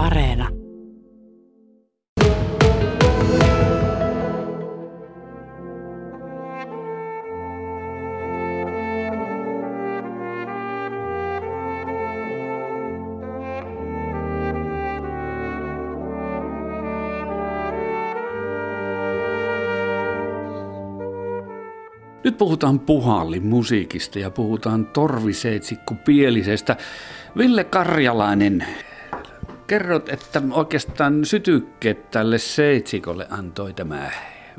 Areena. Nyt puhutaan puhallin musiikista ja puhutaan torviseitsikku pielisestä. Ville Karjalainen, kerrot, että oikeastaan sytykkeet tälle seitsikolle antoi tämä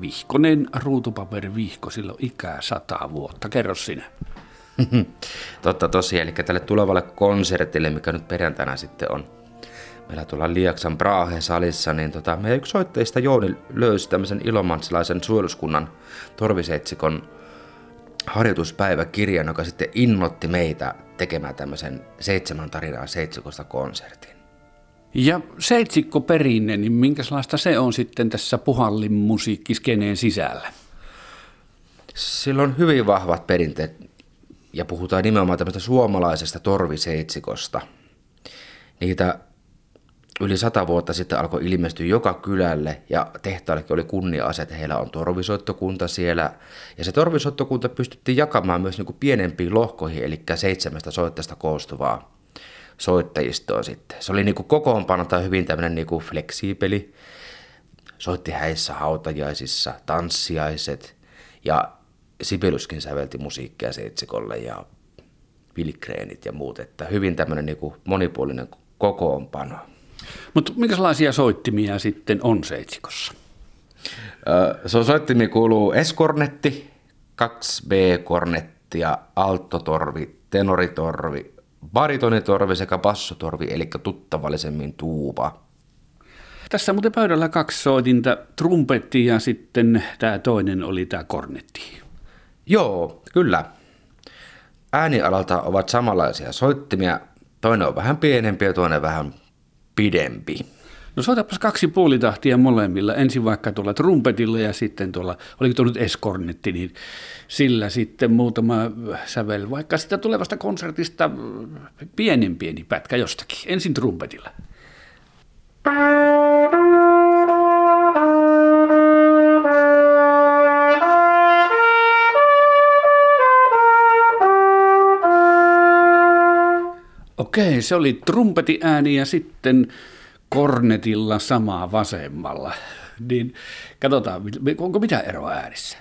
vihkonen ruutupaperivihko silloin ikää sata vuotta. Kerro sinä. Totta tosiaan, eli tälle tulevalle konsertille, mikä nyt perjantaina sitten on meillä tuolla Liaksan Brahe-salissa, niin tota, meidän yksi soitteista Jouni löysi tämmöisen ilomantsilaisen suojeluskunnan torviseitsikon harjoituspäiväkirjan, joka sitten innotti meitä tekemään tämmöisen seitsemän tarinaa seitsikosta konsertin. Ja seitsikko perinne, niin minkälaista se on sitten tässä puhallin musiikkiskeneen sisällä? Sillä on hyvin vahvat perinteet ja puhutaan nimenomaan tämmöistä suomalaisesta torviseitsikosta. Niitä yli sata vuotta sitten alkoi ilmestyä joka kylälle ja tehtaallekin oli kunnia että heillä on torvisoittokunta siellä. Ja se torvisoittokunta pystyttiin jakamaan myös niin kuin pienempiin lohkoihin, eli seitsemästä soittajasta koostuvaa soittajistoa sitten. Se oli niin kuin kokoonpanota hyvin tämmöinen niin kuin fleksiipeli. Soitti häissä, hautajaisissa, tanssiaiset ja Sibeliuskin sävelti musiikkia seitsikolle ja Pilkreenit ja muut, että hyvin tämmöinen niin kuin monipuolinen kokoonpano. Mutta minkälaisia soittimia sitten on seitsikossa? Se soittimi kuuluu S-kornetti, 2B-kornetti alttotorvi, tenoritorvi, baritonitorvi sekä bassotorvi, eli tuttavallisemmin tuuba. Tässä muuten pöydällä kaksi soitinta, trumpetti ja sitten tämä toinen oli tämä kornetti. Joo, kyllä. Äänialalta ovat samanlaisia soittimia. Toinen on vähän pienempi ja toinen vähän pidempi. No soitapas kaksi puolitahtia molemmilla. Ensin vaikka tuolla trumpetilla ja sitten tuolla, oliko tuo nyt eskornetti, niin sillä sitten muutama sävel. Vaikka sitä tulevasta konsertista pienen pieni pätkä jostakin. Ensin trumpetilla. Okei, se oli trumpeti ääni ja sitten kornetilla samaa vasemmalla. Niin katsotaan, onko mitä eroa äänissä?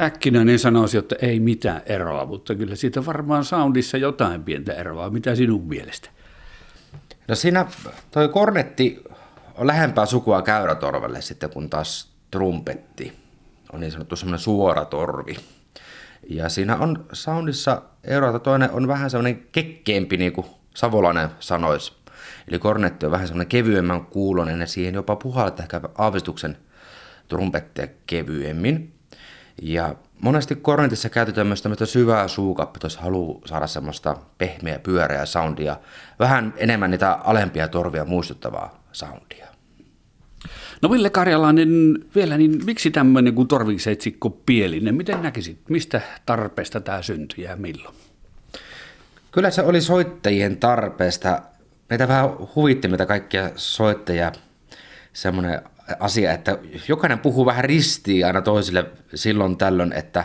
äkkinäinen sanoisi, että ei mitään eroa, mutta kyllä siitä varmaan soundissa jotain pientä eroa. Mitä sinun mielestä? No siinä toi kornetti on lähempää sukua käyrätorvelle sitten, kun taas trumpetti on niin sanottu semmoinen suora torvi. Ja siinä on soundissa eroa, toinen on vähän semmoinen kekkeempi, niin kuin savolainen sanoisi. Eli kornetti on vähän semmoinen kevyemmän kuulonen ja siihen jopa puhaltaa ehkä aavistuksen trumpettia kevyemmin. Ja monesti kornetissa käytetään myös tämmöistä syvää suukappia, jos haluaa saada semmoista pehmeä, pyöreää soundia, vähän enemmän niitä alempia torvia muistuttavaa soundia. No Ville Karjalainen, vielä niin miksi tämmöinen kuin torviseitsikko pielinen, miten näkisit, mistä tarpeesta tämä syntyi ja milloin? Kyllä se oli soittajien tarpeesta. Meitä vähän huvitti mitä kaikkia soittajia semmoinen asia, että jokainen puhuu vähän ristiin aina toisille silloin tällöin, että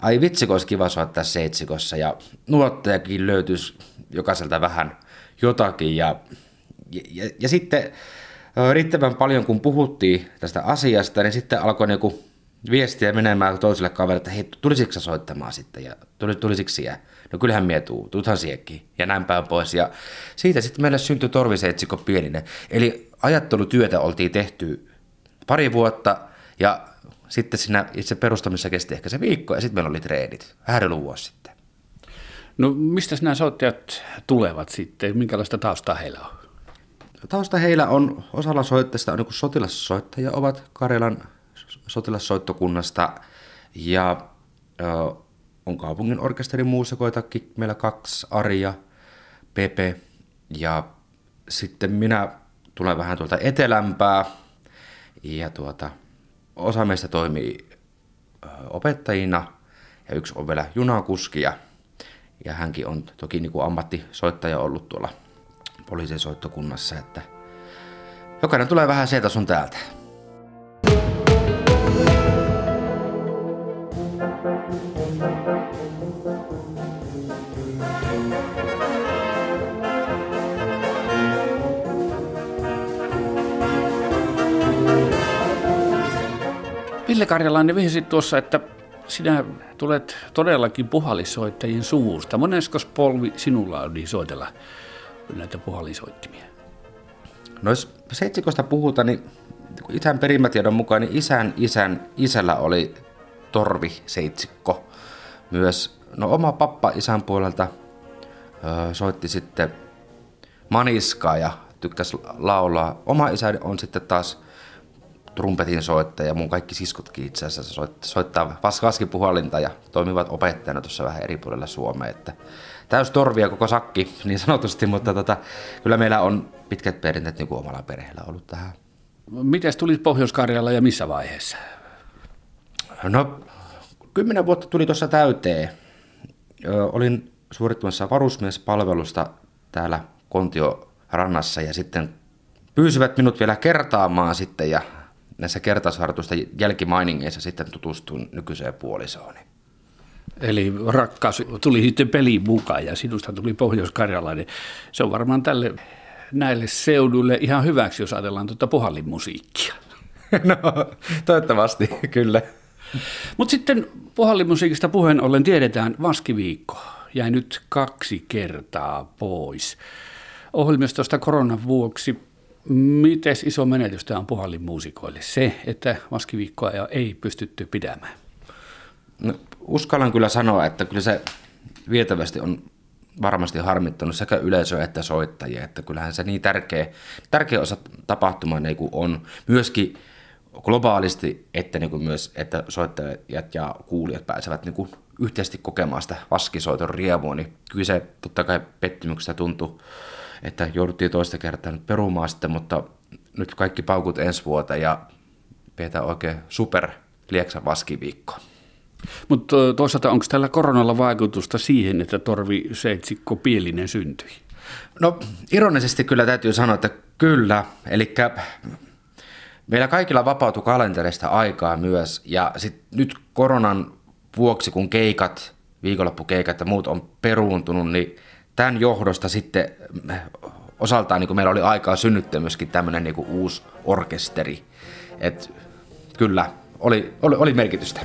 ai vitsi, olisi kiva soittaa seitsikossa ja nuottajakin löytyisi jokaiselta vähän jotakin ja, ja, ja, ja sitten riittävän paljon kun puhuttiin tästä asiasta, niin sitten alkoi niinku viestiä menemään toiselle kaverille, että hei, tulisitko soittamaan sitten ja tulisitko siellä? No kyllähän mie tuu, tuuthan siekin ja näin päin pois. Ja siitä sitten meille syntyi Torviseitsikko pieninen. Eli ajattelutyötä oltiin tehty pari vuotta ja sitten siinä itse perustamisessa kesti ehkä se viikko ja sitten meillä oli treenit. Vähän vuosi sitten. No mistä nämä soittajat tulevat sitten? Minkälaista taustaa heillä on? Tausta heillä on, osalla soittajista on niin sotilassoittajia ovat Karjalan sotilassoittokunnasta. Ja ö, on kaupungin orkesterin muusikoitakin meillä kaksi, Arja, Pepe. Ja sitten minä tulen vähän tuolta etelämpää. Ja tuota, osa meistä toimii opettajina. Ja yksi on vielä junakuski ja, ja hänkin on toki niin kuin ammattisoittaja ollut tuolla poliisin soittokunnassa, että jokainen tulee vähän sieltä sun täältä. Ville Karjalainen vihjasit tuossa, että sinä tulet todellakin puhallissoittajien suvusta. Monesko polvi sinulla on niin soitella näitä puhallisoittimia? No jos seitsikosta puhutaan, niin isän perimätiedon mukaan niin isän isän isällä oli torvi seitsikko. Myös no oma pappa isän puolelta ö, soitti sitten maniskaa ja tykkäsi laulaa. Oma isä on sitten taas trumpetin soittaja, mun kaikki siskotkin itse asiassa soittaa vaskipuhallinta ja toimivat opettajana tuossa vähän eri puolella Suomea, että täys torvia koko sakki niin sanotusti, mutta tota, kyllä meillä on pitkät perinteet niin kuin omalla perheellä ollut tähän. Miten tuli pohjois ja missä vaiheessa? No, kymmenen vuotta tuli tuossa täyteen. Olin suorittamassa varusmiespalvelusta täällä Kontio rannassa ja sitten pyysivät minut vielä kertaamaan sitten ja näissä kertausharjoitusten jälkimainingeissa sitten tutustuin nykyiseen puolisooni. Eli rakkaus tuli sitten peliin mukaan ja sinusta tuli pohjois-karjalainen. Se on varmaan tälle näille seuduille ihan hyväksi, jos ajatellaan tuota puhallimusiikkia. No, toivottavasti, kyllä. Mutta sitten puhallimusiikista puheen ollen tiedetään, Vaskiviikko jäi nyt kaksi kertaa pois. Ohjelmistosta koronan vuoksi Miten iso menetys tämä on puhallinmuusikoille? Se, että vaskiviikkoa ei pystytty pitämään. No, uskallan kyllä sanoa, että kyllä se vietävästi on varmasti harmittanut sekä yleisöä että soittajia, että kyllähän se niin tärkeä, tärkeä osa tapahtumaa niin on myöskin globaalisti, että niin kuin myös, että soittajat ja kuulijat pääsevät niin kuin yhteisesti kokemaan sitä vaskisoiton riemua, niin kyllä se totta kai pettymyksestä tuntuu että jouduttiin toista kertaa nyt perumaan sitten, mutta nyt kaikki paukut ensi vuoteen ja pidetään oikein super lieksa vaskiviikko. Mutta toisaalta onko tällä koronalla vaikutusta siihen, että Torvi Seitsikko Pielinen syntyi? No ironisesti kyllä täytyy sanoa, että kyllä. Eli meillä kaikilla vapautui kalenterista aikaa myös ja sit nyt koronan vuoksi, kun keikat, viikonloppukeikat ja muut on peruuntunut, niin tämän johdosta sitten eh, osaltaan niin meillä oli aikaa synnyttää myöskin tämmöinen niin uusi orkesteri. Et kyllä, oli, oli, oli merkitystä.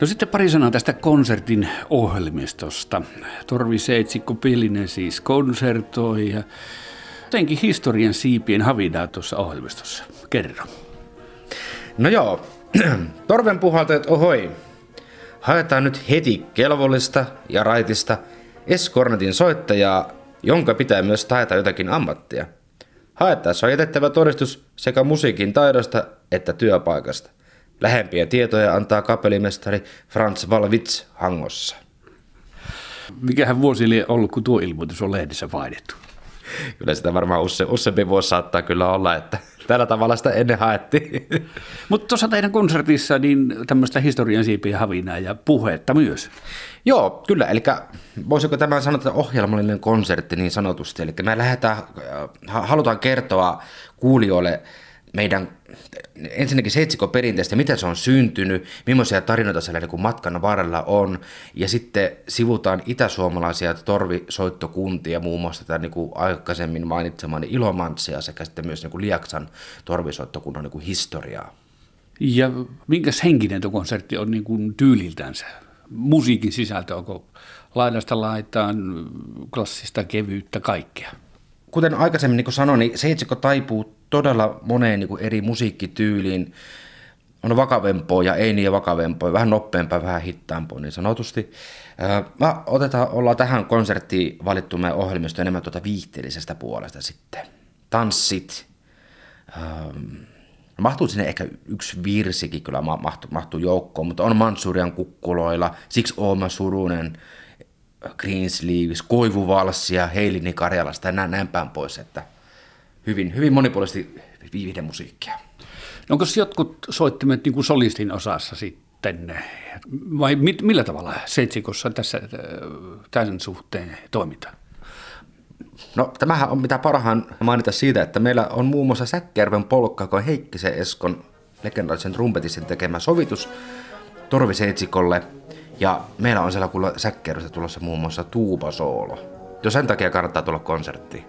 No sitten pari sanaa tästä konsertin ohjelmistosta. Torvi Seitsikko Pillinen siis konsertoi ja jotenkin historian siipien havidaa tuossa ohjelmistossa. Kerro. No joo, torven puhaltajat ohoi. Haetaan nyt heti kelvollista ja raitista Eskornetin soittajaa, jonka pitää myös taita jotakin ammattia. Haettaessa on jätettävä todistus sekä musiikin taidosta että työpaikasta. Lähempiä tietoja antaa kapelimestari Franz Valvits Hangossa. Mikähän vuosi oli ollut, kun tuo ilmoitus on lehdessä vaihdettu? kyllä sitä varmaan use, useampi vuosi saattaa kyllä olla, että tällä tavalla sitä ennen haettiin. Mutta tuossa teidän konsertissa niin tämmöistä historian siipiä havinaa ja puhetta myös. Joo, kyllä. Eli voisiko tämä sanoa, että ohjelmallinen konsertti niin sanotusti. Eli me lähdetään, halutaan kertoa kuulijoille meidän ensinnäkin seitsikon perinteestä, miten se on syntynyt, millaisia tarinoita siellä niin matkan varrella on, ja sitten sivutaan itäsuomalaisia torvisoittokuntia, muun muassa tätä niin aikaisemmin mainitsemani Ilomantsia sekä sitten myös niin Liaksan torvisoittokunnan niin historiaa. Ja minkä henkinen tuo konsertti on niin kuin tyyliltänsä? Musiikin sisältö, onko laidasta laitaan, klassista kevyyttä, kaikkea? Kuten aikaisemmin niin kuin sanoin, niin seitsikko taipuu todella moneen niin kuin eri musiikkityyliin. On vakavempoa ja ei niin vakavempoa, vähän nopeampaa, vähän hittaampaa niin sanotusti. Mä otetaan, ollaan tähän konserttiin valittu meidän ohjelmisto enemmän tuota viihteellisestä puolesta sitten. Tanssit, mahtuu sinne ehkä yksi virsikin kyllä mahtuu, mahtuu joukkoon, mutta on Mansurian kukkuloilla, siksi Ooma Surunen, Greensleeves, Koivuvalssia, Heilini Karjalasta ja näin, näin päin pois, että hyvin, hyvin monipuolisesti viihdemusiikkia. Onko jotkut soittimet niin kuin solistin osassa sitten, vai mit, millä tavalla seitsikossa tässä tämän suhteen toimitaan? No tämähän on mitä parhaan mainita siitä, että meillä on muun muassa Säkkärven polkka, joka on Heikkisen Eskon legendaarisen trumpetistin tekemä sovitus Torvi Seitsikolle. Ja meillä on siellä kuulla Säkkärvestä tulossa muun muassa tuubasoolo. Jo sen takia kannattaa tulla konserttiin.